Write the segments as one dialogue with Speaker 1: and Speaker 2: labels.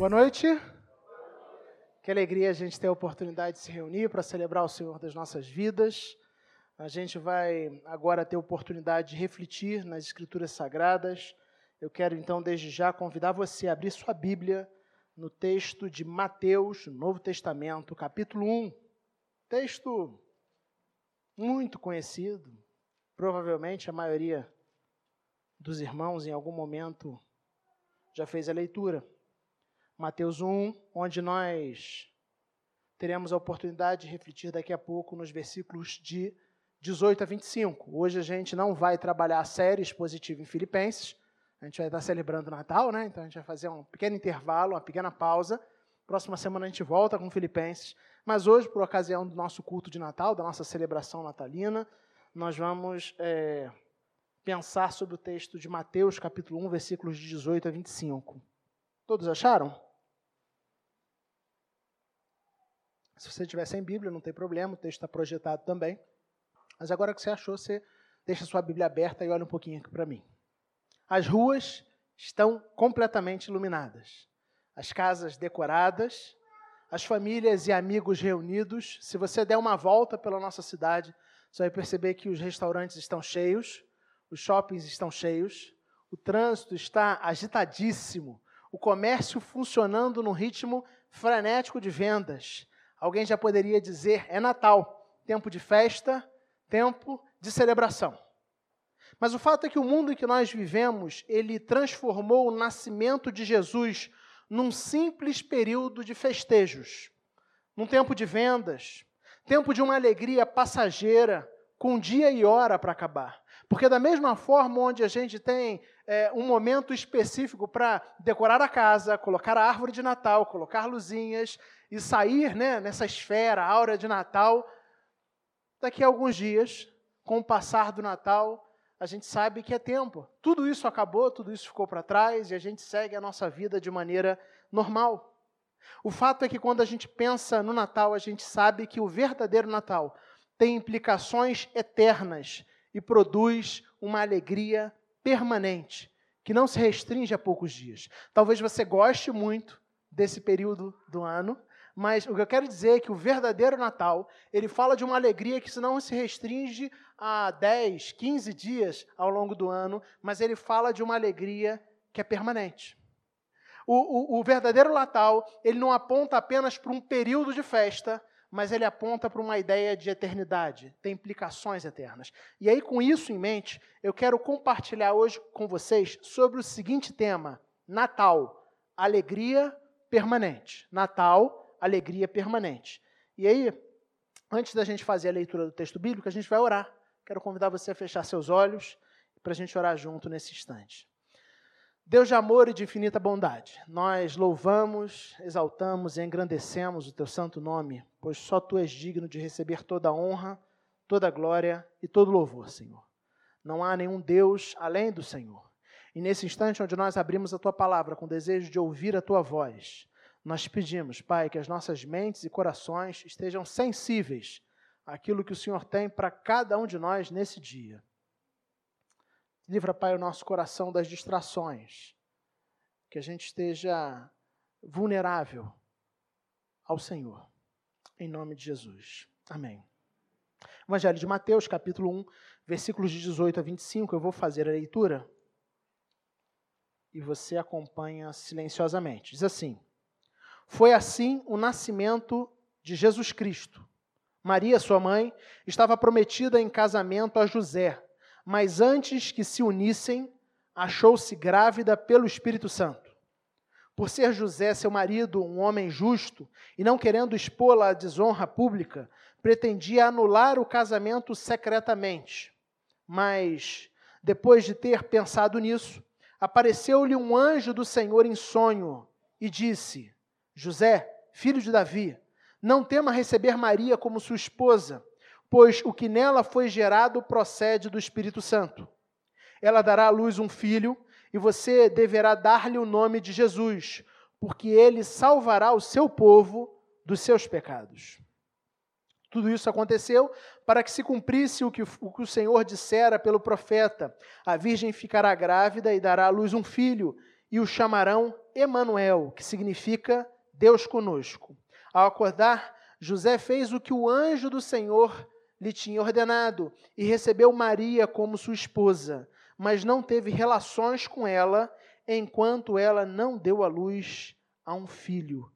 Speaker 1: Boa noite. Que alegria a gente ter a oportunidade de se reunir para celebrar o Senhor das nossas vidas. A gente vai agora ter a oportunidade de refletir nas Escrituras Sagradas. Eu quero então, desde já, convidar você a abrir sua Bíblia no texto de Mateus, Novo Testamento, capítulo 1. Texto muito conhecido, provavelmente a maioria dos irmãos em algum momento já fez a leitura. Mateus 1, onde nós teremos a oportunidade de refletir daqui a pouco nos versículos de 18 a 25. Hoje a gente não vai trabalhar a série expositiva em Filipenses, a gente vai estar celebrando o Natal, né? Então a gente vai fazer um pequeno intervalo, uma pequena pausa. Próxima semana a gente volta com Filipenses. Mas hoje, por ocasião do nosso culto de Natal, da nossa celebração natalina, nós vamos é, pensar sobre o texto de Mateus, capítulo 1, versículos de 18 a 25. Todos acharam? Se você tiver sem Bíblia, não tem problema, o texto está projetado também. Mas agora que você achou, você deixa sua Bíblia aberta e olha um pouquinho aqui para mim. As ruas estão completamente iluminadas, as casas decoradas, as famílias e amigos reunidos. Se você der uma volta pela nossa cidade, você vai perceber que os restaurantes estão cheios, os shoppings estão cheios, o trânsito está agitadíssimo, o comércio funcionando num ritmo frenético de vendas. Alguém já poderia dizer: é Natal, tempo de festa, tempo de celebração. Mas o fato é que o mundo em que nós vivemos, ele transformou o nascimento de Jesus num simples período de festejos, num tempo de vendas, tempo de uma alegria passageira, com dia e hora para acabar. Porque, da mesma forma, onde a gente tem é, um momento específico para decorar a casa, colocar a árvore de Natal, colocar luzinhas e sair né, nessa esfera, aura de Natal, daqui a alguns dias, com o passar do Natal, a gente sabe que é tempo. Tudo isso acabou, tudo isso ficou para trás e a gente segue a nossa vida de maneira normal. O fato é que quando a gente pensa no Natal, a gente sabe que o verdadeiro Natal tem implicações eternas e produz uma alegria permanente, que não se restringe a poucos dias. Talvez você goste muito desse período do ano, mas o que eu quero dizer é que o verdadeiro Natal, ele fala de uma alegria que não se restringe a 10, 15 dias ao longo do ano, mas ele fala de uma alegria que é permanente. O, o, o verdadeiro Natal, ele não aponta apenas para um período de festa, mas ele aponta para uma ideia de eternidade, tem implicações eternas. E aí, com isso em mente, eu quero compartilhar hoje com vocês sobre o seguinte tema: Natal, alegria permanente. Natal, alegria permanente. E aí, antes da gente fazer a leitura do texto bíblico, a gente vai orar. Quero convidar você a fechar seus olhos para a gente orar junto nesse instante. Deus de amor e de infinita bondade, nós louvamos, exaltamos e engrandecemos o teu santo nome, pois só tu és digno de receber toda a honra, toda a glória e todo louvor, Senhor. Não há nenhum Deus além do Senhor. E nesse instante onde nós abrimos a tua palavra com desejo de ouvir a tua voz, nós pedimos, Pai, que as nossas mentes e corações estejam sensíveis àquilo que o Senhor tem para cada um de nós nesse dia. Livra, Pai, o nosso coração das distrações. Que a gente esteja vulnerável ao Senhor. Em nome de Jesus. Amém. Evangelho de Mateus, capítulo 1, versículos de 18 a 25. Eu vou fazer a leitura e você acompanha silenciosamente. Diz assim: Foi assim o nascimento de Jesus Cristo. Maria, sua mãe, estava prometida em casamento a José mas antes que se unissem, achou-se grávida pelo Espírito Santo. Por ser José, seu marido, um homem justo, e não querendo expô-la à desonra pública, pretendia anular o casamento secretamente. Mas, depois de ter pensado nisso, apareceu-lhe um anjo do Senhor em sonho e disse: José, filho de Davi, não tema receber Maria como sua esposa pois o que nela foi gerado procede do Espírito Santo. Ela dará à luz um filho, e você deverá dar-lhe o nome de Jesus, porque ele salvará o seu povo dos seus pecados. Tudo isso aconteceu para que se cumprisse o que, o que o Senhor dissera pelo profeta: A virgem ficará grávida e dará à luz um filho, e o chamarão Emanuel, que significa Deus conosco. Ao acordar, José fez o que o anjo do Senhor lhe tinha ordenado e recebeu Maria como sua esposa, mas não teve relações com ela enquanto ela não deu à luz a um filho.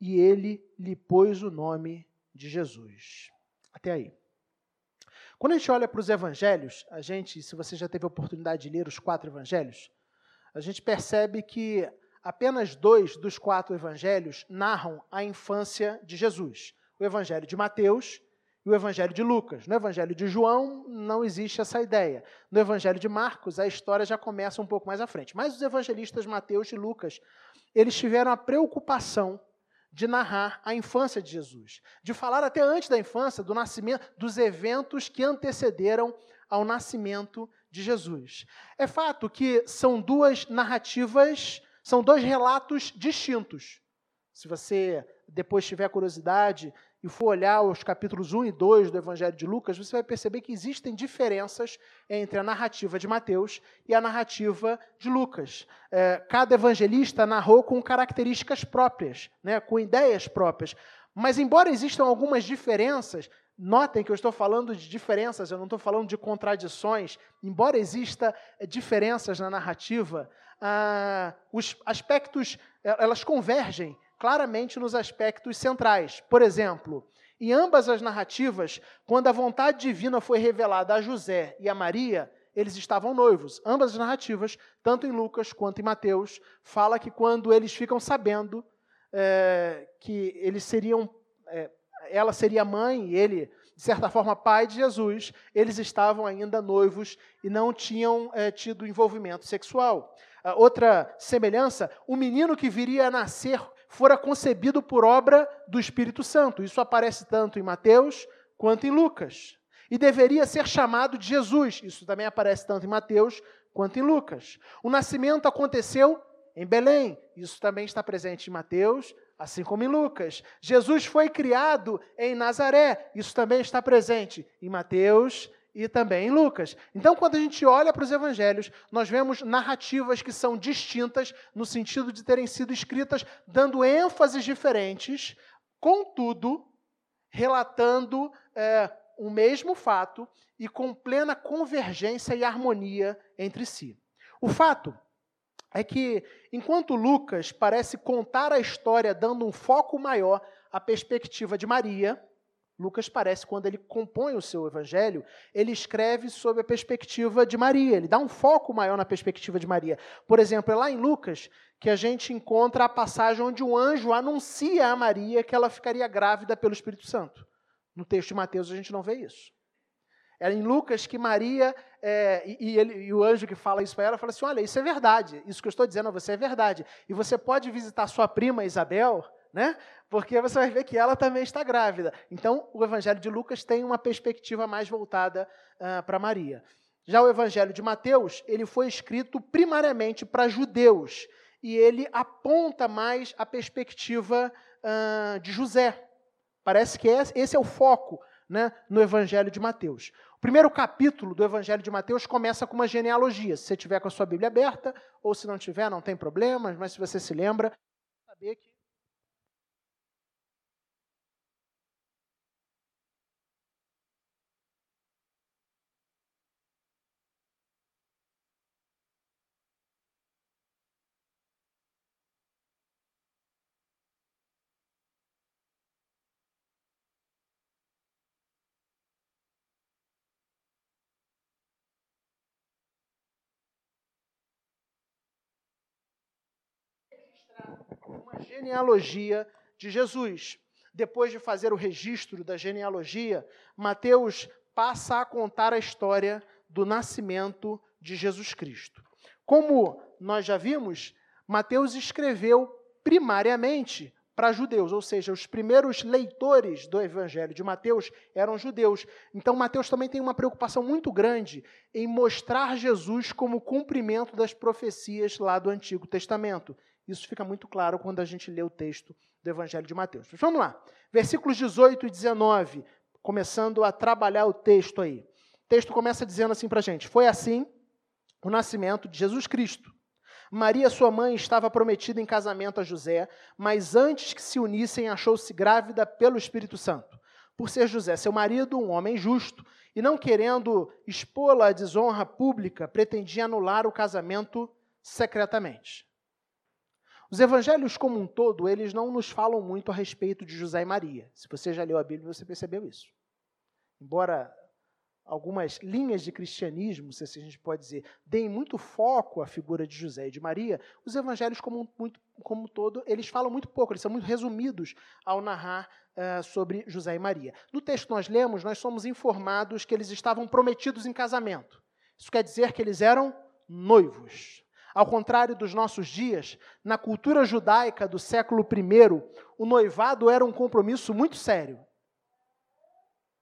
Speaker 1: E ele lhe pôs o nome de Jesus. Até aí. Quando a gente olha para os evangelhos, a gente, se você já teve a oportunidade de ler os quatro evangelhos, a gente percebe que apenas dois dos quatro evangelhos narram a infância de Jesus: o evangelho de Mateus e o evangelho de Lucas. No evangelho de João não existe essa ideia. No evangelho de Marcos, a história já começa um pouco mais à frente. Mas os evangelistas Mateus e Lucas, eles tiveram a preocupação de narrar a infância de Jesus, de falar até antes da infância, do nascimento, dos eventos que antecederam ao nascimento de Jesus. É fato que são duas narrativas, são dois relatos distintos. Se você depois tiver curiosidade e for olhar os capítulos 1 e 2 do Evangelho de Lucas, você vai perceber que existem diferenças entre a narrativa de Mateus e a narrativa de Lucas. É, cada evangelista narrou com características próprias, né, com ideias próprias. Mas, embora existam algumas diferenças, notem que eu estou falando de diferenças, eu não estou falando de contradições. Embora exista é, diferenças na narrativa, ah, os aspectos é, elas convergem claramente nos aspectos centrais. Por exemplo, em ambas as narrativas, quando a vontade divina foi revelada a José e a Maria, eles estavam noivos. Ambas as narrativas, tanto em Lucas quanto em Mateus, fala que quando eles ficam sabendo é, que eles seriam, é, ela seria mãe e ele, de certa forma, pai de Jesus, eles estavam ainda noivos e não tinham é, tido envolvimento sexual. outra semelhança, o menino que viria a nascer fora concebido por obra do Espírito Santo. Isso aparece tanto em Mateus quanto em Lucas. E deveria ser chamado de Jesus. Isso também aparece tanto em Mateus quanto em Lucas. O nascimento aconteceu em Belém. Isso também está presente em Mateus, assim como em Lucas. Jesus foi criado em Nazaré. Isso também está presente em Mateus e também em Lucas. Então, quando a gente olha para os evangelhos, nós vemos narrativas que são distintas no sentido de terem sido escritas dando ênfases diferentes, contudo, relatando é, o mesmo fato e com plena convergência e harmonia entre si. O fato é que, enquanto Lucas parece contar a história dando um foco maior à perspectiva de Maria, Lucas parece, quando ele compõe o seu evangelho, ele escreve sob a perspectiva de Maria, ele dá um foco maior na perspectiva de Maria. Por exemplo, é lá em Lucas que a gente encontra a passagem onde um anjo anuncia a Maria que ela ficaria grávida pelo Espírito Santo. No texto de Mateus a gente não vê isso. É em Lucas que Maria, é, e, ele, e, o anjo que fala isso para ela, fala assim: olha, isso é verdade, isso que eu estou dizendo a você é verdade. E você pode visitar sua prima Isabel, né? Porque você vai ver que ela também está grávida. Então, o Evangelho de Lucas tem uma perspectiva mais voltada uh, para Maria. Já o Evangelho de Mateus, ele foi escrito primariamente para judeus e ele aponta mais a perspectiva uh, de José. Parece que esse é o foco né, no Evangelho de Mateus. O primeiro capítulo do Evangelho de Mateus começa com uma genealogia. Se você tiver com a sua Bíblia aberta, ou se não tiver, não tem problema, mas se você se lembra, saber que uma genealogia de Jesus. Depois de fazer o registro da genealogia, Mateus passa a contar a história do nascimento de Jesus Cristo. Como nós já vimos, Mateus escreveu primariamente para judeus, ou seja, os primeiros leitores do Evangelho de Mateus eram judeus. Então, Mateus também tem uma preocupação muito grande em mostrar Jesus como cumprimento das profecias lá do Antigo Testamento. Isso fica muito claro quando a gente lê o texto do Evangelho de Mateus. Mas vamos lá. Versículos 18 e 19, começando a trabalhar o texto aí. O texto começa dizendo assim para a gente: Foi assim o nascimento de Jesus Cristo. Maria, sua mãe, estava prometida em casamento a José, mas antes que se unissem, achou-se grávida pelo Espírito Santo. Por ser José seu marido, um homem justo, e não querendo expô-la à desonra pública, pretendia anular o casamento secretamente. Os evangelhos como um todo, eles não nos falam muito a respeito de José e Maria. Se você já leu a Bíblia, você percebeu isso. Embora algumas linhas de cristianismo, se assim a gente pode dizer, deem muito foco à figura de José e de Maria, os evangelhos como, muito, como todo, eles falam muito pouco, eles são muito resumidos ao narrar uh, sobre José e Maria. No texto que nós lemos, nós somos informados que eles estavam prometidos em casamento. Isso quer dizer que eles eram noivos. Ao contrário dos nossos dias, na cultura judaica do século I, o noivado era um compromisso muito sério.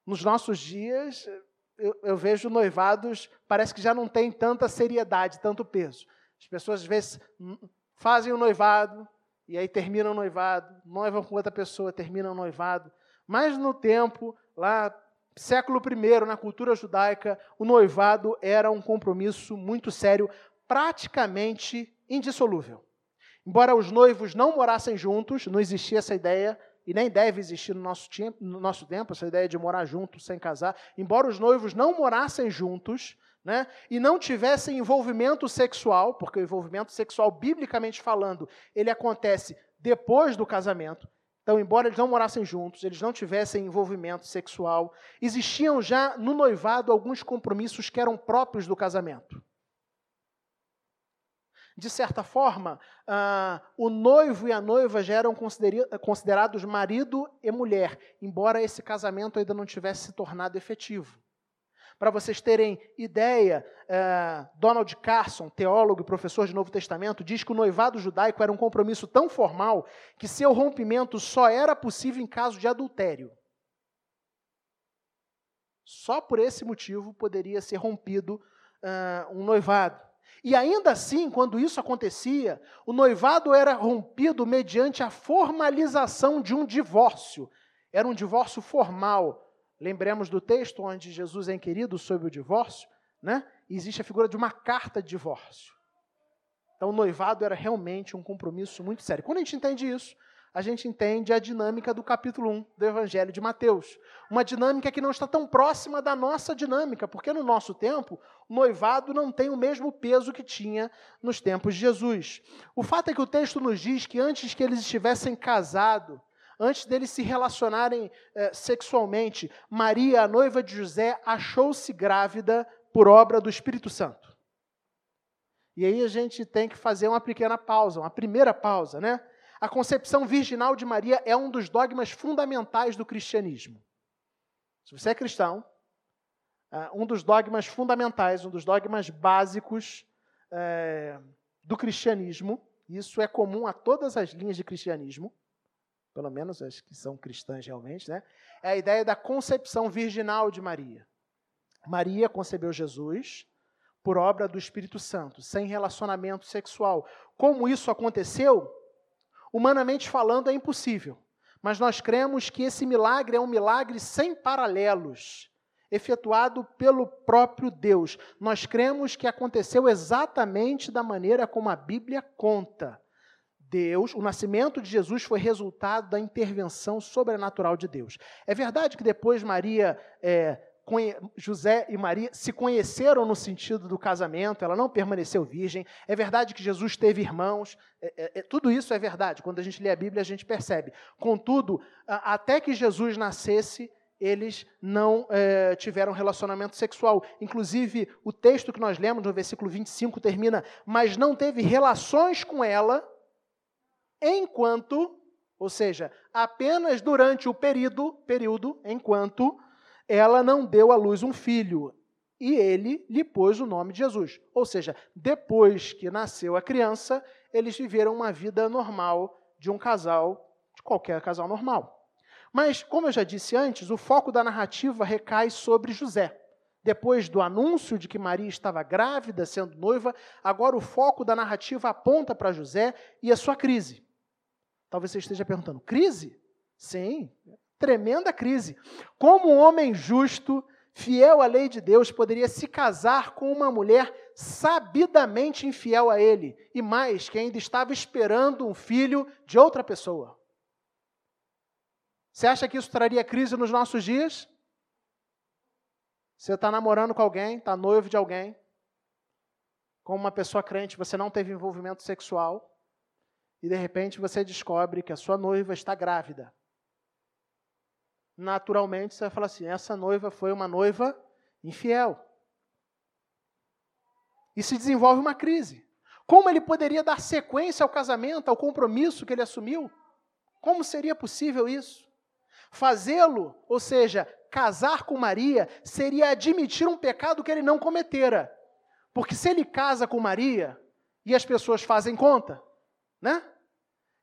Speaker 1: Nos nossos dias, eu, eu, vejo noivados, parece que já não tem tanta seriedade, tanto peso. As pessoas, às vezes, fazem o noivado, e aí terminam o noivado, noivam com outra pessoa, terminam o noivado. Mas no tempo, lá, século I, na cultura judaica, o noivado era um compromisso muito sério, praticamente indissolúvel. Embora os noivos não morassem juntos, não existia essa ideia, e nem deve existir no nosso, tempo, no nosso tempo, essa ideia de morar juntos sem casar. Embora os noivos não morassem juntos, né, e não tivessem envolvimento sexual, porque o envolvimento sexual, biblicamente falando, ele acontece depois do casamento. Então, embora eles não morassem juntos, eles não tivessem envolvimento sexual, existiam já no noivado alguns compromissos que eram próprios do casamento. De certa forma, ah, o noivo e a noiva já eram considerados marido e mulher, embora esse casamento ainda não tivesse se tornado efetivo. Para vocês terem ideia, eh, Donald Carson, teólogo e professor de Novo Testamento, diz que o noivado judaico era um compromisso tão formal que seu rompimento só era possível em caso de adultério. Só por esse motivo poderia ser rompido uh, um noivado. E ainda assim, quando isso acontecia, o noivado era rompido mediante a formalização de um divórcio. Era um divórcio formal. Lembremos do texto onde Jesus é inquirido sobre o divórcio, né? existe a figura de uma carta de divórcio. Então, o noivado era realmente um compromisso muito sério. Quando a gente entende isso, a gente entende a dinâmica do capítulo 1 do Evangelho de Mateus. Uma dinâmica que não está tão próxima da nossa dinâmica, porque no nosso tempo, o noivado não tem o mesmo peso que tinha nos tempos de Jesus. O fato é que o texto nos diz que antes que eles estivessem casados, antes deles se relacionarem eh, sexualmente, Maria, a noiva de José, achou-se grávida por obra do Espírito Santo. E aí a gente tem que fazer uma pequena pausa, uma primeira pausa, né? A concepção virginal de Maria é um dos dogmas fundamentais do cristianismo. Se você é cristão, é, um dos dogmas fundamentais, um dos dogmas básicos é, do cristianismo, isso é comum a todas as linhas de cristianismo, pelo menos as que são cristãs realmente, né? é a ideia da concepção virginal de Maria. Maria concebeu Jesus por obra do Espírito Santo, sem relacionamento sexual. Como isso aconteceu? Humanamente falando, é impossível. Mas nós cremos que esse milagre é um milagre sem paralelos, efetuado pelo próprio Deus. Nós cremos que aconteceu exatamente da maneira como a Bíblia conta. Deus, o nascimento de Jesus foi resultado da intervenção sobrenatural de Deus. É verdade que depois Maria é, José e Maria se conheceram no sentido do casamento, ela não permaneceu virgem. É verdade que Jesus teve irmãos, é, é, é, tudo isso é verdade. Quando a gente lê a Bíblia, a gente percebe. Contudo, até que Jesus nascesse, eles não é, tiveram relacionamento sexual. Inclusive, o texto que nós lemos no versículo 25 termina: Mas não teve relações com ela enquanto, ou seja, apenas durante o período, período enquanto ela não deu à luz um filho e ele lhe pôs o nome de Jesus. Ou seja, depois que nasceu a criança, eles viveram uma vida normal de um casal, de qualquer casal normal. Mas, como eu já disse antes, o foco da narrativa recai sobre José. Depois do anúncio de que Maria estava grávida, sendo noiva, agora o foco da narrativa aponta para José e a sua crise. Talvez você esteja perguntando: crise? Sim, tremenda crise. Como um homem justo fiel à lei de Deus, poderia se casar com uma mulher sabidamente infiel a ele, e mais, que ainda estava esperando um filho de outra pessoa. Você acha que isso traria crise nos nossos dias? Você está namorando com alguém, está noivo de alguém, com uma pessoa crente, você não teve envolvimento sexual, e de repente você descobre que a sua noiva está grávida. Naturalmente você vai falar assim: essa noiva foi uma noiva infiel. E se desenvolve uma crise. Como ele poderia dar sequência ao casamento, ao compromisso que ele assumiu? Como seria possível isso? Fazê-lo, ou seja, casar com Maria, seria admitir um pecado que ele não cometera. Porque se ele casa com Maria e as pessoas fazem conta, né?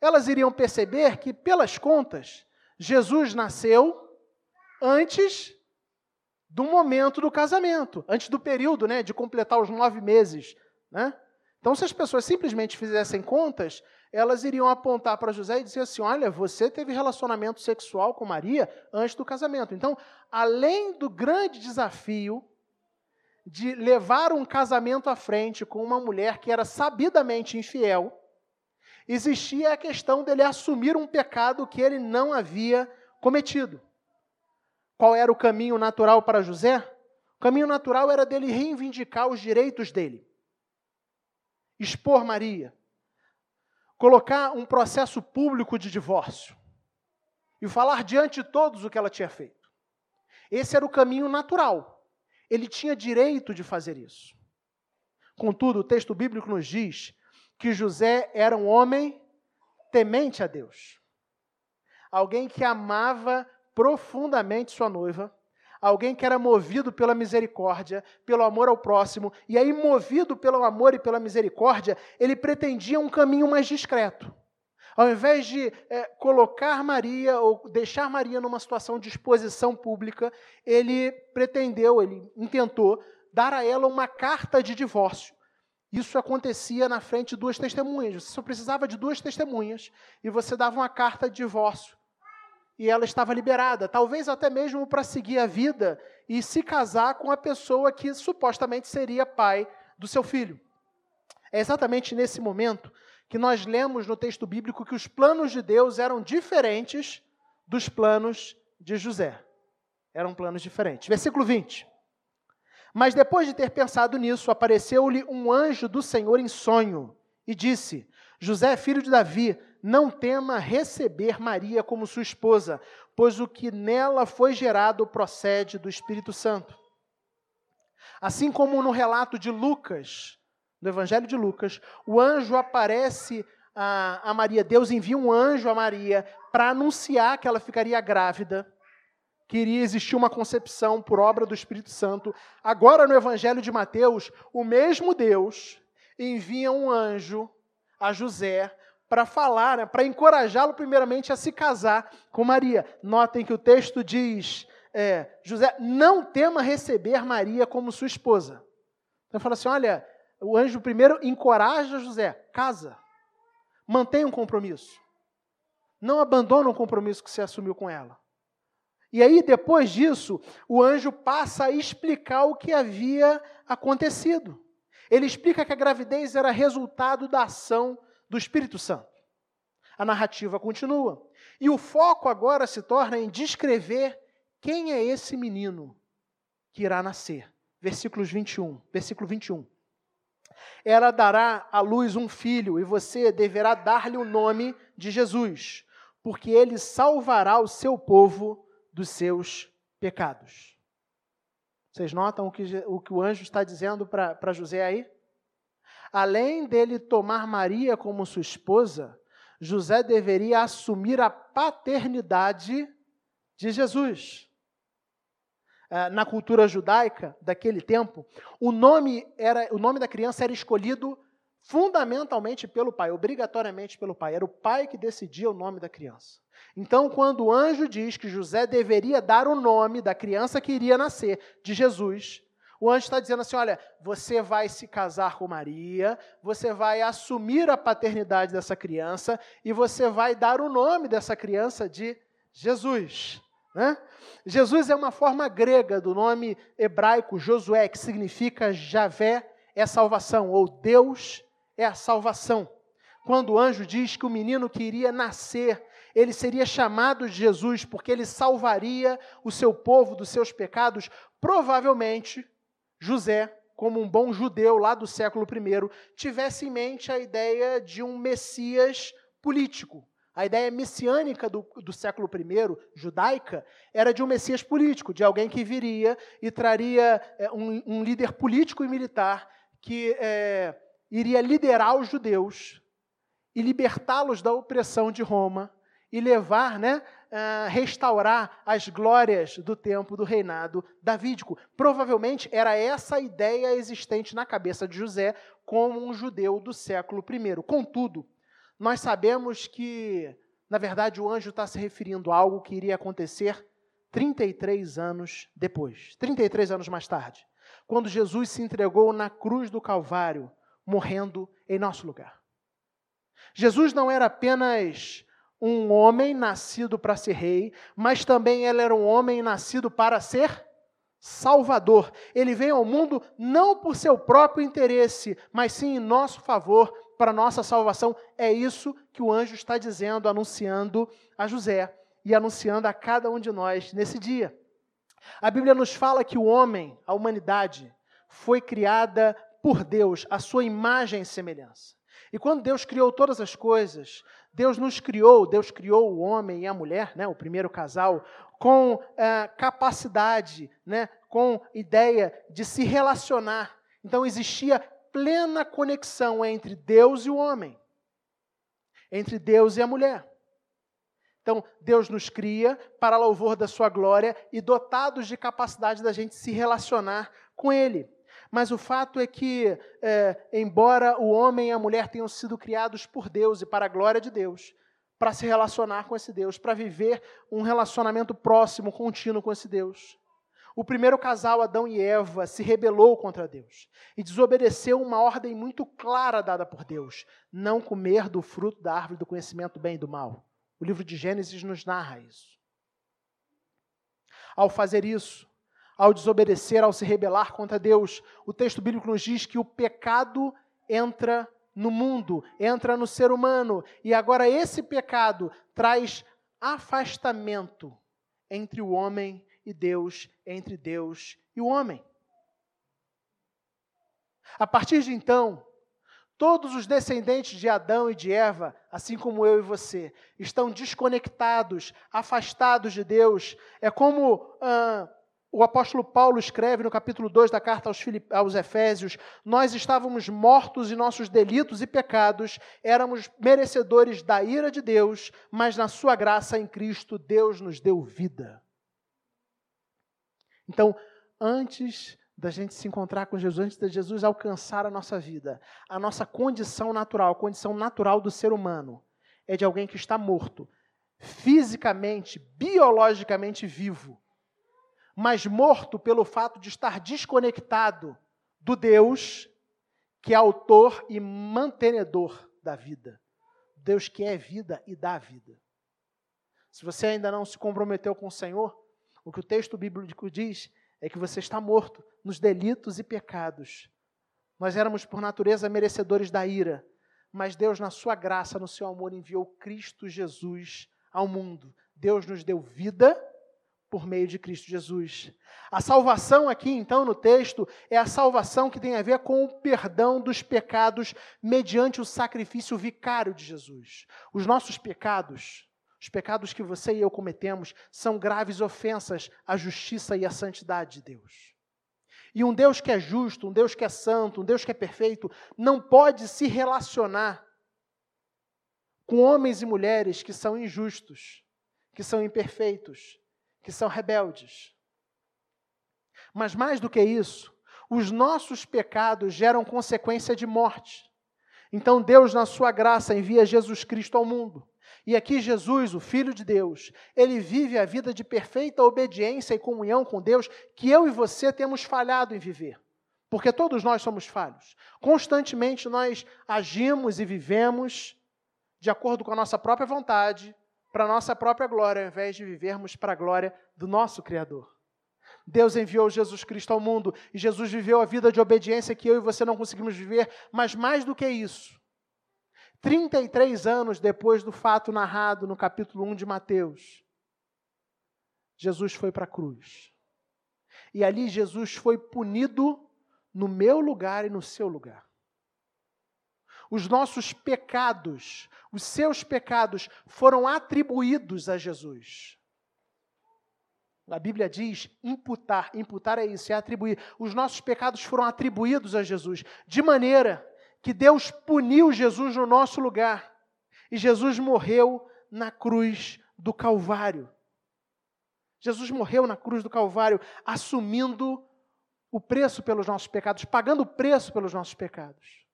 Speaker 1: Elas iriam perceber que, pelas contas, Jesus nasceu antes do momento do casamento, antes do período né, de completar os nove meses. Né? Então, se as pessoas simplesmente fizessem contas, elas iriam apontar para José e dizer assim: Olha, você teve relacionamento sexual com Maria antes do casamento. Então, além do grande desafio de levar um casamento à frente com uma mulher que era sabidamente infiel, existia a questão dele assumir um pecado que ele não havia cometido. Qual era o caminho natural para José? O caminho natural era dele reivindicar os direitos dele, expor Maria, colocar um processo público de divórcio e falar diante de todos o que ela tinha feito. Esse era o caminho natural. Ele tinha direito de fazer isso. Contudo, o texto bíblico nos diz que José era um homem temente a Deus. Alguém que amava profundamente sua noiva, alguém que era movido pela misericórdia, pelo amor ao próximo, e aí, movido pelo amor e pela misericórdia, ele pretendia um caminho mais discreto. Ao invés de é, colocar Maria ou deixar Maria numa situação de exposição pública, ele pretendeu, ele intentou dar a ela uma carta de divórcio isso acontecia na frente de duas testemunhas. Você só precisava de duas testemunhas e você dava uma carta de divórcio. E ela estava liberada, talvez até mesmo para seguir a vida e se casar com a pessoa que supostamente seria pai do seu filho. É exatamente nesse momento que nós lemos no texto bíblico que os planos de Deus eram diferentes dos planos de José. Eram planos diferentes. Versículo 20. Mas depois de ter pensado nisso, apareceu-lhe um anjo do Senhor em sonho e disse: José, filho de Davi, não tema receber Maria como sua esposa, pois o que nela foi gerado procede do Espírito Santo. Assim como no relato de Lucas, no Evangelho de Lucas, o anjo aparece a, a Maria, Deus envia um anjo a Maria para anunciar que ela ficaria grávida que iria existir uma concepção por obra do Espírito Santo. Agora, no Evangelho de Mateus, o mesmo Deus envia um anjo a José para falar, né, para encorajá-lo, primeiramente, a se casar com Maria. Notem que o texto diz: é, José, não tema receber Maria como sua esposa. Então, fala assim: olha, o anjo primeiro encoraja José, casa, mantenha um compromisso. Não abandona o compromisso que você assumiu com ela. E aí, depois disso, o anjo passa a explicar o que havia acontecido. Ele explica que a gravidez era resultado da ação do Espírito Santo. A narrativa continua. E o foco agora se torna em descrever quem é esse menino que irá nascer. Versículos 21, versículo 21. Ela dará à luz um filho, e você deverá dar-lhe o nome de Jesus, porque ele salvará o seu povo dos seus pecados. Vocês notam o que o, que o anjo está dizendo para José aí? Além dele tomar Maria como sua esposa, José deveria assumir a paternidade de Jesus. É, na cultura judaica daquele tempo, o nome, era, o nome da criança era escolhido fundamentalmente pelo pai, obrigatoriamente pelo pai. Era o pai que decidia o nome da criança. Então, quando o anjo diz que José deveria dar o nome da criança que iria nascer, de Jesus, o anjo está dizendo assim: olha, você vai se casar com Maria, você vai assumir a paternidade dessa criança e você vai dar o nome dessa criança de Jesus. Né? Jesus é uma forma grega do nome hebraico Josué, que significa Javé é salvação, ou Deus é a salvação. Quando o anjo diz que o menino que iria nascer, ele seria chamado de Jesus porque ele salvaria o seu povo dos seus pecados, provavelmente José, como um bom judeu lá do século I, tivesse em mente a ideia de um Messias político, a ideia messiânica do, do século I, judaica, era de um Messias político, de alguém que viria e traria é, um, um, líder político e militar que é, iria liderar os judeus e libertá-los da opressão de Roma e levar, né, restaurar as glórias do tempo do reinado davídico. Provavelmente era essa a ideia existente na cabeça de José como um judeu do século I. Contudo, nós sabemos que, na verdade, o anjo está se referindo a algo que iria acontecer 33 anos depois, 33 anos mais tarde, quando Jesus se entregou na cruz do Calvário, morrendo em nosso lugar. Jesus não era apenas um homem nascido para ser rei, mas também ele era um homem nascido para ser Salvador. Ele veio ao mundo não por seu próprio interesse, mas sim em nosso favor, para nossa salvação. É isso que o anjo está dizendo, anunciando a José e anunciando a cada um de nós nesse dia. A Bíblia nos fala que o homem, a humanidade, foi criada por Deus, a sua imagem e semelhança. E quando Deus criou todas as coisas, Deus nos criou, Deus criou o homem e a mulher, né, o primeiro casal, com é, capacidade, né, com ideia de se relacionar. Então existia plena conexão entre Deus e o homem, entre Deus e a mulher. Então, Deus nos cria para louvor da sua glória e dotados de capacidade da gente se relacionar com Ele. Mas o fato é que, é, embora o homem e a mulher tenham sido criados por Deus e para a glória de Deus, para se relacionar com esse Deus, para viver um relacionamento próximo, contínuo com esse Deus, o primeiro casal, Adão e Eva, se rebelou contra Deus e desobedeceu uma ordem muito clara dada por Deus: não comer do fruto da árvore do conhecimento do bem e do mal. O livro de Gênesis nos narra isso. Ao fazer isso, ao desobedecer, ao se rebelar contra Deus, o texto bíblico nos diz que o pecado entra no mundo, entra no ser humano, e agora esse pecado traz afastamento entre o homem e Deus, entre Deus e o homem. A partir de então, todos os descendentes de Adão e de Eva, assim como eu e você, estão desconectados, afastados de Deus. É como ah, o apóstolo Paulo escreve no capítulo 2 da carta aos, aos Efésios: Nós estávamos mortos em nossos delitos e pecados, éramos merecedores da ira de Deus, mas na Sua graça em Cristo, Deus nos deu vida. Então, antes da gente se encontrar com Jesus, antes de Jesus alcançar a nossa vida, a nossa condição natural, a condição natural do ser humano, é de alguém que está morto, fisicamente, biologicamente vivo, mas morto pelo fato de estar desconectado do Deus que é autor e mantenedor da vida. Deus que é vida e dá vida. Se você ainda não se comprometeu com o Senhor, o que o texto bíblico diz é que você está morto nos delitos e pecados. Nós éramos, por natureza, merecedores da ira, mas Deus, na sua graça, no seu amor, enviou Cristo Jesus ao mundo. Deus nos deu vida por meio de Cristo Jesus. A salvação aqui, então, no texto, é a salvação que tem a ver com o perdão dos pecados mediante o sacrifício vicário de Jesus. Os nossos pecados, os pecados que você e eu cometemos são graves ofensas à justiça e à santidade de Deus. E um Deus que é justo, um Deus que é santo, um Deus que é perfeito, não pode se relacionar com homens e mulheres que são injustos, que são imperfeitos, que são rebeldes. Mas mais do que isso, os nossos pecados geram consequência de morte. Então Deus, na sua graça, envia Jesus Cristo ao mundo e aqui Jesus, o Filho de Deus, ele vive a vida de perfeita obediência e comunhão com Deus que eu e você temos falhado em viver. Porque todos nós somos falhos. Constantemente nós agimos e vivemos de acordo com a nossa própria vontade, para nossa própria glória, ao invés de vivermos para a glória do nosso Criador. Deus enviou Jesus Cristo ao mundo e Jesus viveu a vida de obediência que eu e você não conseguimos viver, mas mais do que isso, 33 anos depois do fato narrado no capítulo 1 de Mateus, Jesus foi para a cruz. E ali Jesus foi punido no meu lugar e no seu lugar. Os nossos pecados, os seus pecados foram atribuídos a Jesus. A Bíblia diz imputar. Imputar é isso, é atribuir. Os nossos pecados foram atribuídos a Jesus, de maneira que Deus puniu Jesus no nosso lugar. E Jesus morreu na cruz do Calvário. Jesus morreu na cruz do Calvário, assumindo o preço pelos nossos pecados, pagando o preço pelos nossos pecados.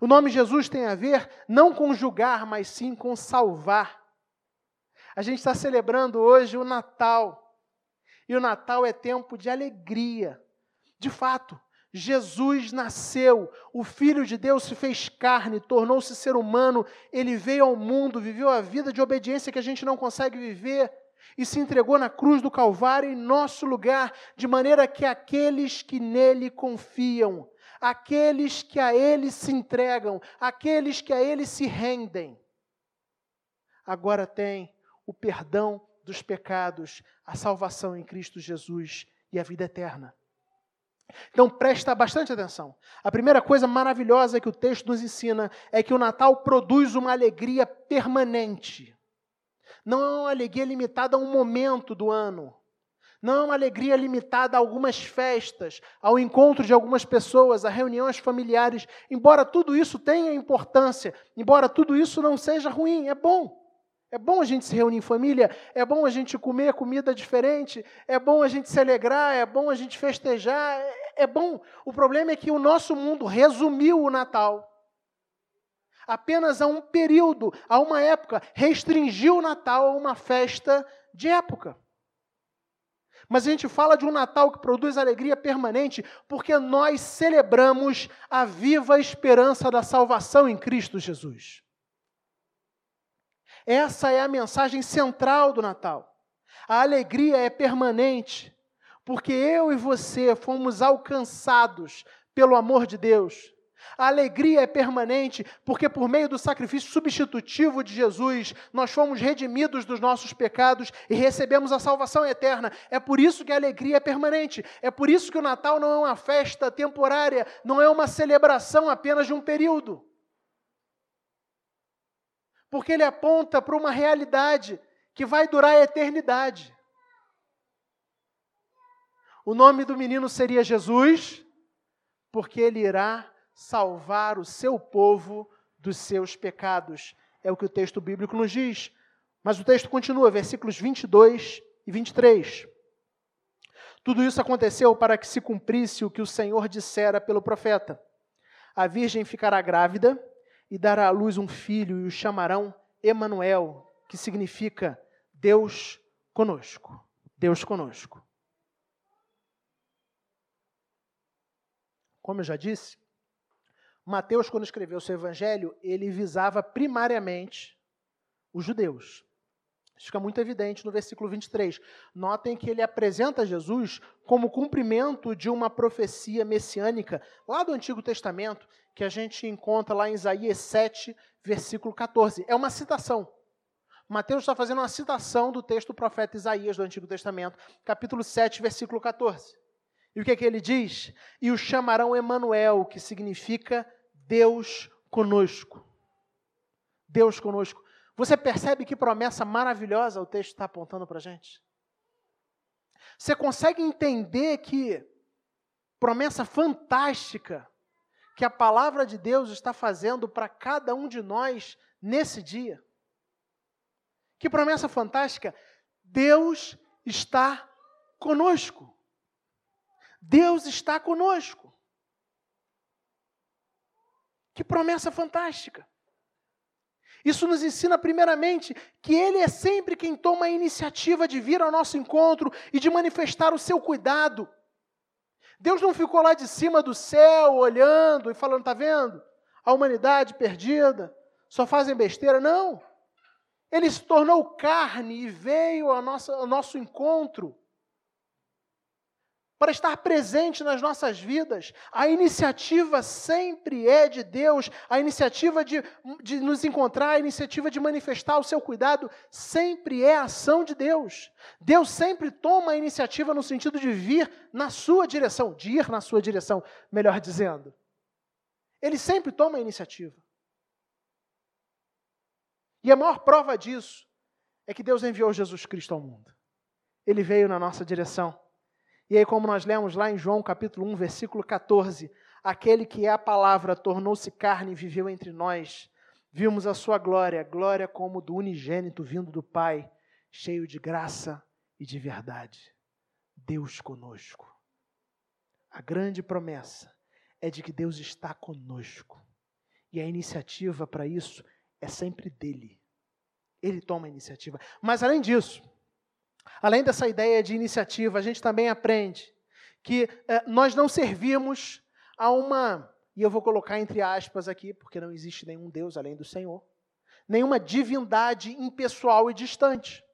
Speaker 1: O nome Jesus tem a ver não com julgar, mas sim com salvar. A gente está celebrando hoje o Natal. E o Natal é tempo de alegria. De fato, Jesus nasceu, o Filho de Deus se fez carne, tornou-se ser humano, ele veio ao mundo, viveu a vida de obediência que a gente não consegue viver e se entregou na cruz do Calvário em nosso lugar, de maneira que aqueles que nele confiam, aqueles que a ele se entregam, aqueles que a ele se rendem, agora têm o perdão dos pecados, a salvação em Cristo Jesus e a vida eterna. Então presta bastante atenção. A primeira coisa maravilhosa que o texto nos ensina é que o Natal produz uma alegria permanente. Não é uma alegria limitada a um momento do ano. Não é alegria limitada a algumas festas, ao encontro de algumas pessoas, a reuniões familiares. Embora tudo isso tenha importância, embora tudo isso não seja ruim, é bom. É bom a gente se reunir em família, é bom a gente comer comida diferente, é bom a gente se alegrar, é bom a gente festejar, é, é bom. O problema é que o nosso mundo resumiu o Natal apenas a um período, a uma época, restringiu o Natal a uma festa de época. Mas a gente fala de um Natal que produz alegria permanente, porque nós celebramos a viva esperança da salvação em Cristo Jesus. Essa é a mensagem central do Natal. A alegria é permanente, porque eu e você fomos alcançados pelo amor de Deus. A alegria é permanente, porque por meio do sacrifício substitutivo de Jesus, nós fomos redimidos dos nossos pecados e recebemos a salvação eterna. É por isso que a alegria é permanente. É por isso que o Natal não é uma festa temporária, não é uma celebração apenas de um período porque ele aponta para uma realidade que vai durar a eternidade. O nome do menino seria Jesus, porque ele irá salvar o seu povo dos seus pecados. É o que o texto bíblico nos diz. Mas o texto continua, versículos 22 e 23. Tudo isso aconteceu para que se cumprisse o que o Senhor dissera pelo profeta: A virgem ficará grávida e dará à luz um filho e o chamarão Emanuel, que significa Deus conosco. Deus conosco. Como eu já disse, Mateus, quando escreveu seu evangelho, ele visava primariamente os judeus. Isso fica muito evidente no versículo 23. Notem que ele apresenta Jesus como cumprimento de uma profecia messiânica lá do Antigo Testamento, que a gente encontra lá em Isaías 7, versículo 14. É uma citação. Mateus está fazendo uma citação do texto do profeta Isaías do Antigo Testamento, capítulo 7, versículo 14. E o que é que ele diz? E o chamarão Emanuel, que significa Deus conosco. Deus conosco. Você percebe que promessa maravilhosa o texto está apontando para a gente? Você consegue entender que promessa fantástica que a palavra de Deus está fazendo para cada um de nós nesse dia? Que promessa fantástica! Deus está conosco. Deus está conosco. Que promessa fantástica! Isso nos ensina, primeiramente, que Ele é sempre quem toma a iniciativa de vir ao nosso encontro e de manifestar o seu cuidado. Deus não ficou lá de cima do céu olhando e falando: está vendo? A humanidade perdida, só fazem besteira. Não. Ele se tornou carne e veio ao nosso, ao nosso encontro para estar presente nas nossas vidas. A iniciativa sempre é de Deus, a iniciativa de, de nos encontrar, a iniciativa de manifestar o seu cuidado, sempre é a ação de Deus. Deus sempre toma a iniciativa no sentido de vir na sua direção, de ir na sua direção, melhor dizendo. Ele sempre toma a iniciativa. E a maior prova disso é que Deus enviou Jesus Cristo ao mundo. Ele veio na nossa direção. E aí, como nós lemos lá em João capítulo 1, versículo 14, aquele que é a palavra tornou-se carne e viveu entre nós. Vimos a sua glória, glória como do unigênito vindo do Pai, cheio de graça e de verdade. Deus conosco. A grande promessa é de que Deus está conosco. E a iniciativa para isso é sempre dele. Ele toma a iniciativa. Mas além disso, Além dessa ideia de iniciativa, a gente também aprende que eh, nós não servimos a uma, e eu vou colocar entre aspas aqui, porque não existe nenhum Deus além do Senhor, nenhuma divindade impessoal e distante.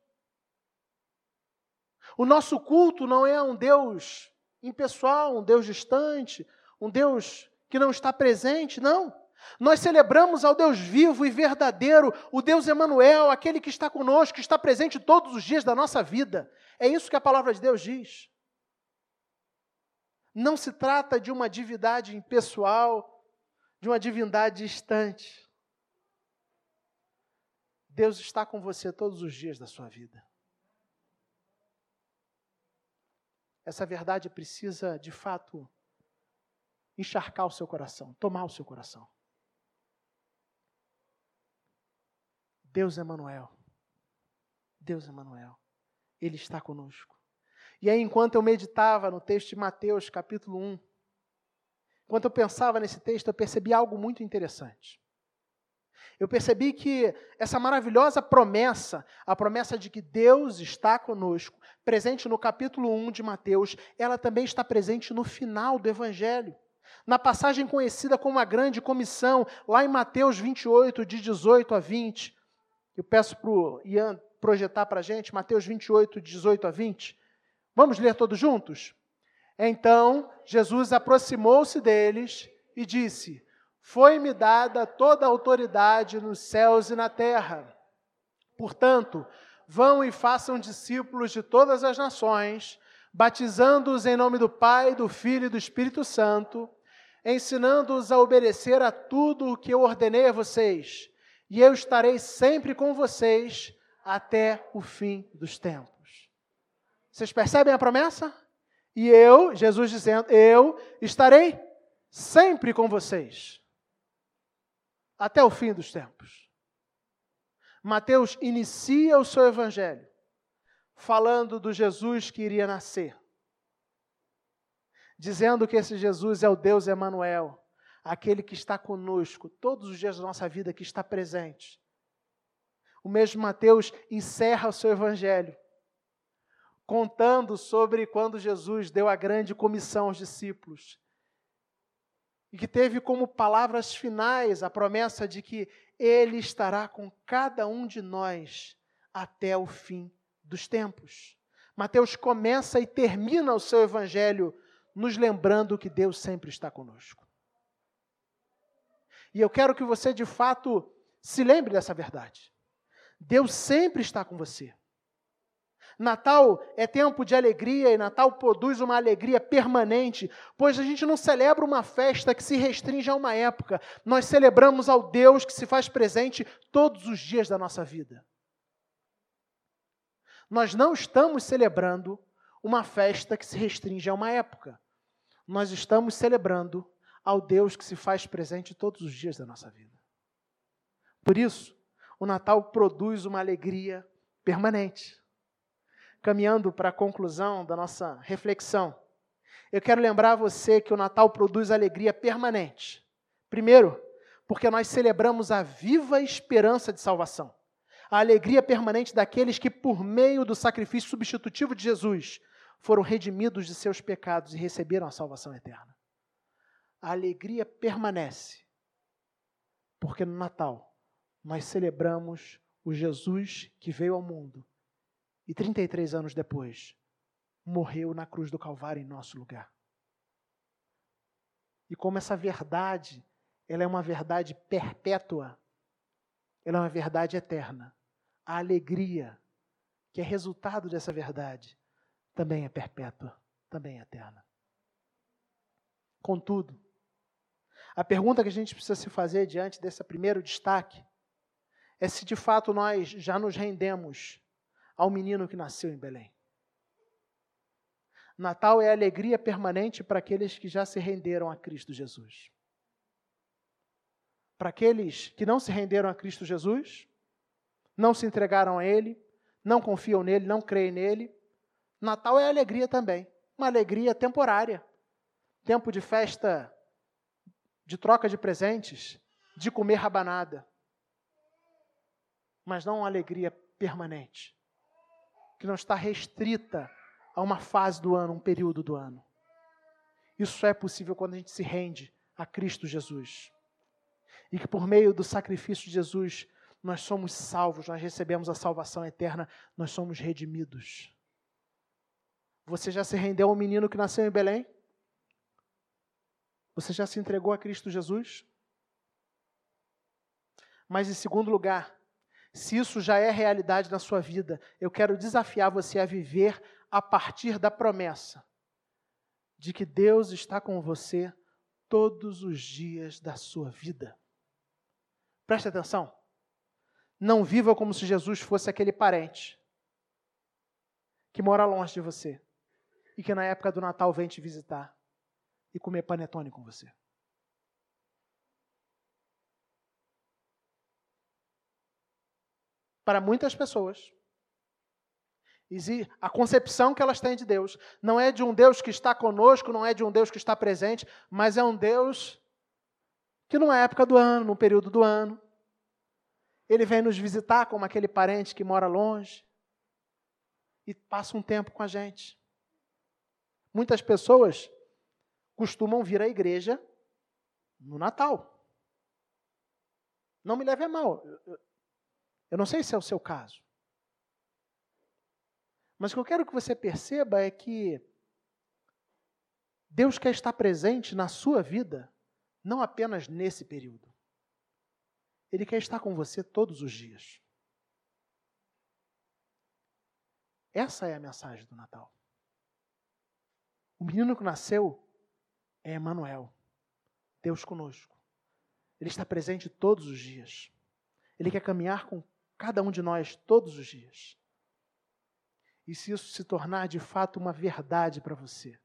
Speaker 1: O nosso culto não é um Deus impessoal, um Deus distante, um Deus que não está presente, não. Nós celebramos ao Deus vivo e verdadeiro, o Deus Emanuel, aquele que está conosco, que está presente todos os dias da nossa vida. É isso que a palavra de Deus diz. Não se trata de uma divindade impessoal, de uma divindade distante. Deus está com você todos os dias da sua vida. Essa verdade precisa, de fato, encharcar o seu coração, tomar o seu coração. Deus Emanuel. Deus Emanuel. Ele está conosco. E aí, enquanto eu meditava no texto de Mateus, capítulo 1, enquanto eu pensava nesse texto, eu percebi algo muito interessante. Eu percebi que essa maravilhosa promessa, a promessa de que Deus está conosco, presente no capítulo 1 de Mateus, ela também está presente no final do Evangelho. Na passagem conhecida como a Grande Comissão, lá em Mateus 28, de 18 a 20, eu peço para o Ian projetar para a gente, Mateus 28, 18 a 20. Vamos ler todos juntos? Então Jesus aproximou-se deles e disse: Foi-me dada toda a autoridade nos céus e na terra. Portanto, vão e façam discípulos de todas as nações, batizando-os em nome do Pai, do Filho e do Espírito Santo, ensinando-os a obedecer a tudo o que eu ordenei a vocês e eu estarei sempre com vocês até o fim dos tempos. Vocês percebem a promessa? E eu, Jesus dizendo, eu estarei sempre com vocês até o fim dos tempos. Mateus inicia o seu evangelho falando do Jesus que iria nascer, dizendo que esse Jesus é o Deus Emanuel, aquele que está conosco todos os dias da nossa vida, que está presente. O mesmo Mateus encerra o seu evangelho contando sobre quando Jesus deu a grande comissão aos discípulos e que teve como palavras finais a promessa de que ele estará com cada um de nós até o fim dos tempos. Mateus começa e termina o seu evangelho nos lembrando que Deus sempre está conosco. E eu quero que você, de fato, se lembre dessa verdade. Deus sempre está com você. Natal é tempo de alegria e Natal produz uma alegria permanente, pois a gente não celebra uma festa que se restringe a uma época, nós celebramos ao Deus que se faz presente todos os dias da nossa vida. Nós não estamos celebrando uma festa que se restringe a uma época, nós estamos celebrando ao Deus que se faz presente todos os dias da nossa vida. Por isso, o Natal produz uma alegria permanente. Caminhando para a conclusão da nossa reflexão, eu quero lembrar você que o Natal produz alegria permanente. Primeiro, porque nós celebramos a viva esperança de salvação, a alegria permanente daqueles que, por meio do sacrifício substitutivo de Jesus, foram redimidos de seus pecados e receberam a salvação eterna a alegria permanece. Porque no Natal nós celebramos o Jesus que veio ao mundo e 33 anos depois morreu na cruz do Calvário em nosso lugar. E como essa verdade, ela é uma verdade perpétua, ela é uma verdade eterna. A alegria que é resultado dessa verdade também é perpétua, também é eterna. Contudo, a pergunta que a gente precisa se fazer diante desse primeiro destaque é se de fato nós já nos rendemos ao menino que nasceu em Belém. Natal é alegria permanente para aqueles que já se renderam a Cristo Jesus. Para aqueles que não se renderam a Cristo Jesus, não se entregaram a Ele, não confiam nele, não creem nele, Natal é alegria também. Uma alegria temporária. Tempo de festa, de troca de presentes, de comer rabanada. Mas não uma alegria permanente, que não está restrita a uma fase do ano, um período do ano. Isso só é possível quando a gente se rende a Cristo Jesus. E que por meio do sacrifício de Jesus, nós somos salvos, nós recebemos a salvação eterna, nós somos redimidos. Você já se rendeu ao menino que nasceu em Belém? Você já se entregou a Cristo Jesus? Mas, em segundo lugar, se isso já é realidade na sua vida, eu quero desafiar você a viver a partir da promessa de que Deus está com você todos os dias da sua vida. Preste atenção. Não viva como se Jesus fosse aquele parente que mora longe de você e que na época do Natal vem te visitar e comer panetone com você. Para muitas pessoas, a concepção que elas têm de Deus não é de um Deus que está conosco, não é de um Deus que está presente, mas é um Deus que numa época do ano, num período do ano, ele vem nos visitar como aquele parente que mora longe e passa um tempo com a gente. Muitas pessoas costumam vir à igreja no Natal. Não me leve a mal. Eu não sei se é o seu caso. Mas o que eu quero que você perceba é que Deus quer estar presente na sua vida, não apenas nesse período. Ele quer estar com você todos os dias. Essa é a mensagem do Natal. O menino que nasceu é Emanuel, Deus conosco. Ele está presente todos os dias. Ele quer caminhar com cada um de nós todos os dias e se isso se tornar de fato uma verdade para você,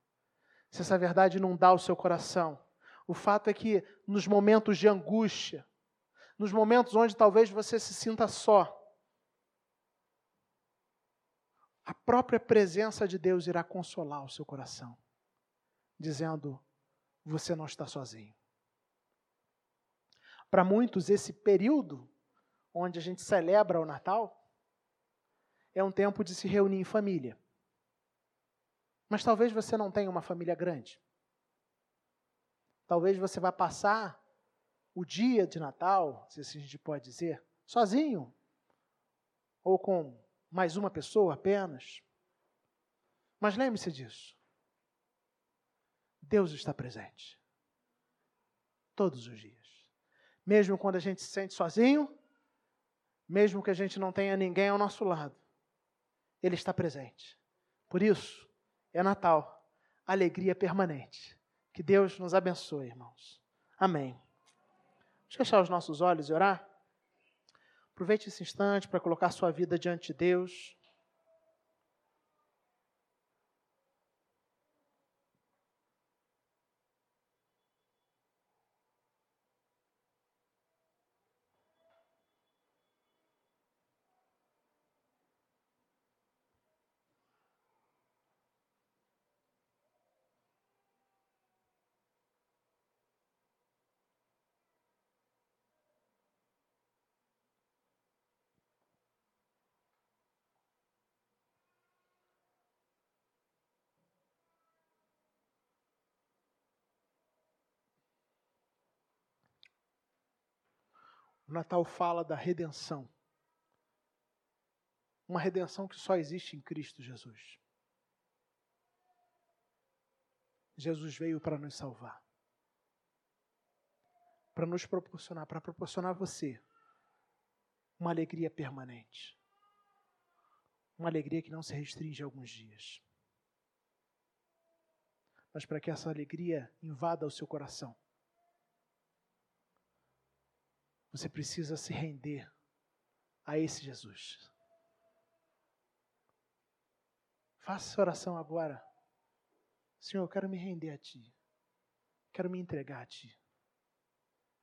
Speaker 1: se essa verdade não dá o seu coração, o fato é que nos momentos de angústia, nos momentos onde talvez você se sinta só, a própria presença de Deus irá consolar o seu coração, dizendo: você não está sozinho. Para muitos, esse período onde a gente celebra o Natal é um tempo de se reunir em família. Mas talvez você não tenha uma família grande. Talvez você vá passar o dia de Natal, se assim a gente pode dizer, sozinho, ou com mais uma pessoa apenas. Mas lembre-se disso. Deus está presente. Todos os dias. Mesmo quando a gente se sente sozinho, mesmo que a gente não tenha ninguém ao nosso lado, ele está presente. Por isso, é Natal, alegria permanente. Que Deus nos abençoe, irmãos. Amém. Vamos fechar os nossos olhos e orar? Aproveite esse instante para colocar sua vida diante de Deus. O Natal fala da redenção. uma redenção que só existe em Cristo Jesus. Jesus veio para nos salvar, para nos proporcionar, para proporcionar a você uma alegria permanente, uma alegria que não se restringe a alguns dias, mas para que essa alegria invada o seu coração. Você precisa se render a esse Jesus. Faça essa oração agora. Senhor, eu quero me render a Ti. Quero me entregar a Ti.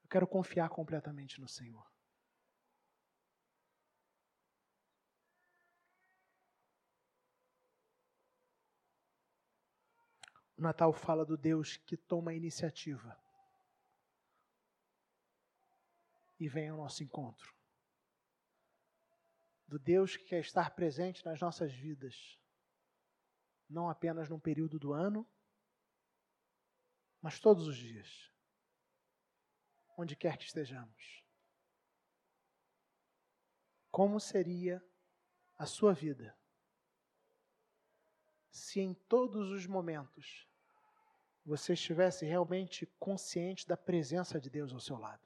Speaker 1: Eu quero confiar completamente no Senhor. O Natal fala do Deus que toma a iniciativa e vem ao nosso encontro. Do Deus que quer estar presente nas nossas vidas, não apenas num período do ano, mas todos os dias, onde quer que estejamos. Como seria a sua vida se em todos os momentos você estivesse realmente consciente da presença de Deus ao seu lado?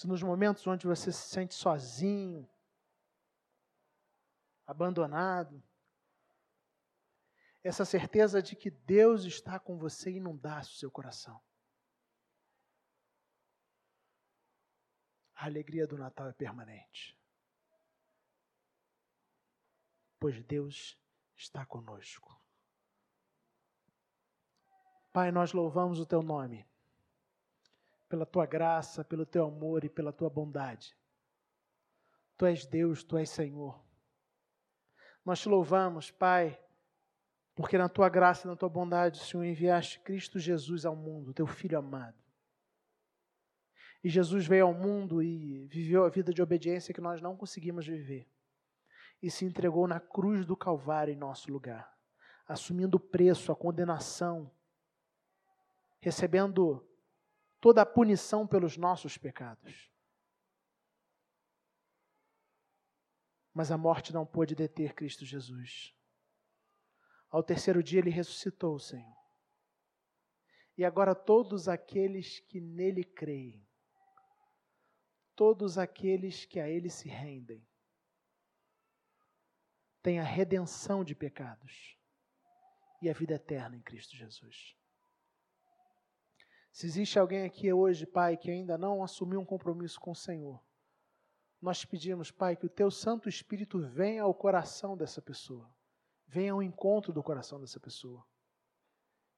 Speaker 1: Se nos momentos onde você se sente sozinho, abandonado, essa certeza de que Deus está com você inundasse o seu coração. A alegria do Natal é permanente. Pois Deus está conosco. Pai, nós louvamos o teu nome, pela tua graça, pelo teu amor e pela tua bondade. Tu és Deus, tu és Senhor. Nós te louvamos, Pai, porque na tua graça e na tua bondade, Senhor, enviaste Cristo Jesus ao mundo, teu filho amado. E Jesus veio ao mundo e viveu a vida de obediência que nós não conseguimos viver. E se entregou na cruz do Calvário em nosso lugar, assumindo o preço, a condenação, recebendo toda a punição pelos nossos pecados. Mas a morte não pôde deter Cristo Jesus. Ao terceiro dia ele ressuscitou, Senhor. E agora todos aqueles que nele creem, todos aqueles que a ele se rendem, têm a redenção de pecados e a vida eterna em Cristo Jesus. Se existe alguém aqui hoje, Pai, que ainda não assumiu um compromisso com o Senhor, nós pedimos, Pai, que o Teu Santo Espírito venha ao coração dessa pessoa, venha ao encontro do coração dessa pessoa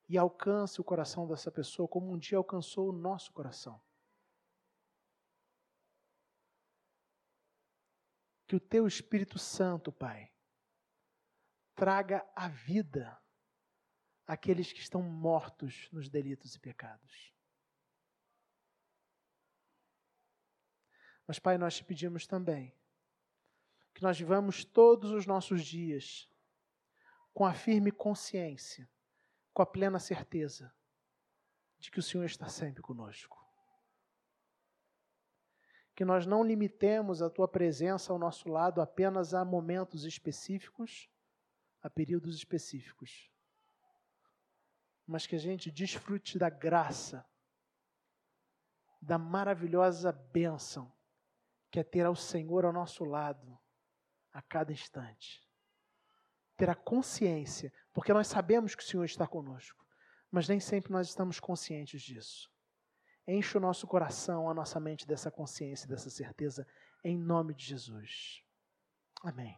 Speaker 1: e alcance o coração dessa pessoa como um dia alcançou o nosso coração. Que o Teu Espírito Santo, Pai, traga a vida àqueles que estão mortos nos delitos e pecados. Mas, Pai, nós te pedimos também que nós vivamos todos os nossos dias com a firme consciência, com a plena certeza de que o Senhor está sempre conosco. Que nós não limitemos a tua presença ao nosso lado apenas a momentos específicos, a períodos específicos, mas que a gente desfrute da graça, da maravilhosa bênção que é ter ao Senhor ao nosso lado a cada instante. Ter a consciência, porque nós sabemos que o Senhor está conosco, mas nem sempre nós estamos conscientes disso. Enche o nosso coração, a nossa mente dessa consciência, dessa certeza, em nome de Jesus. Amém.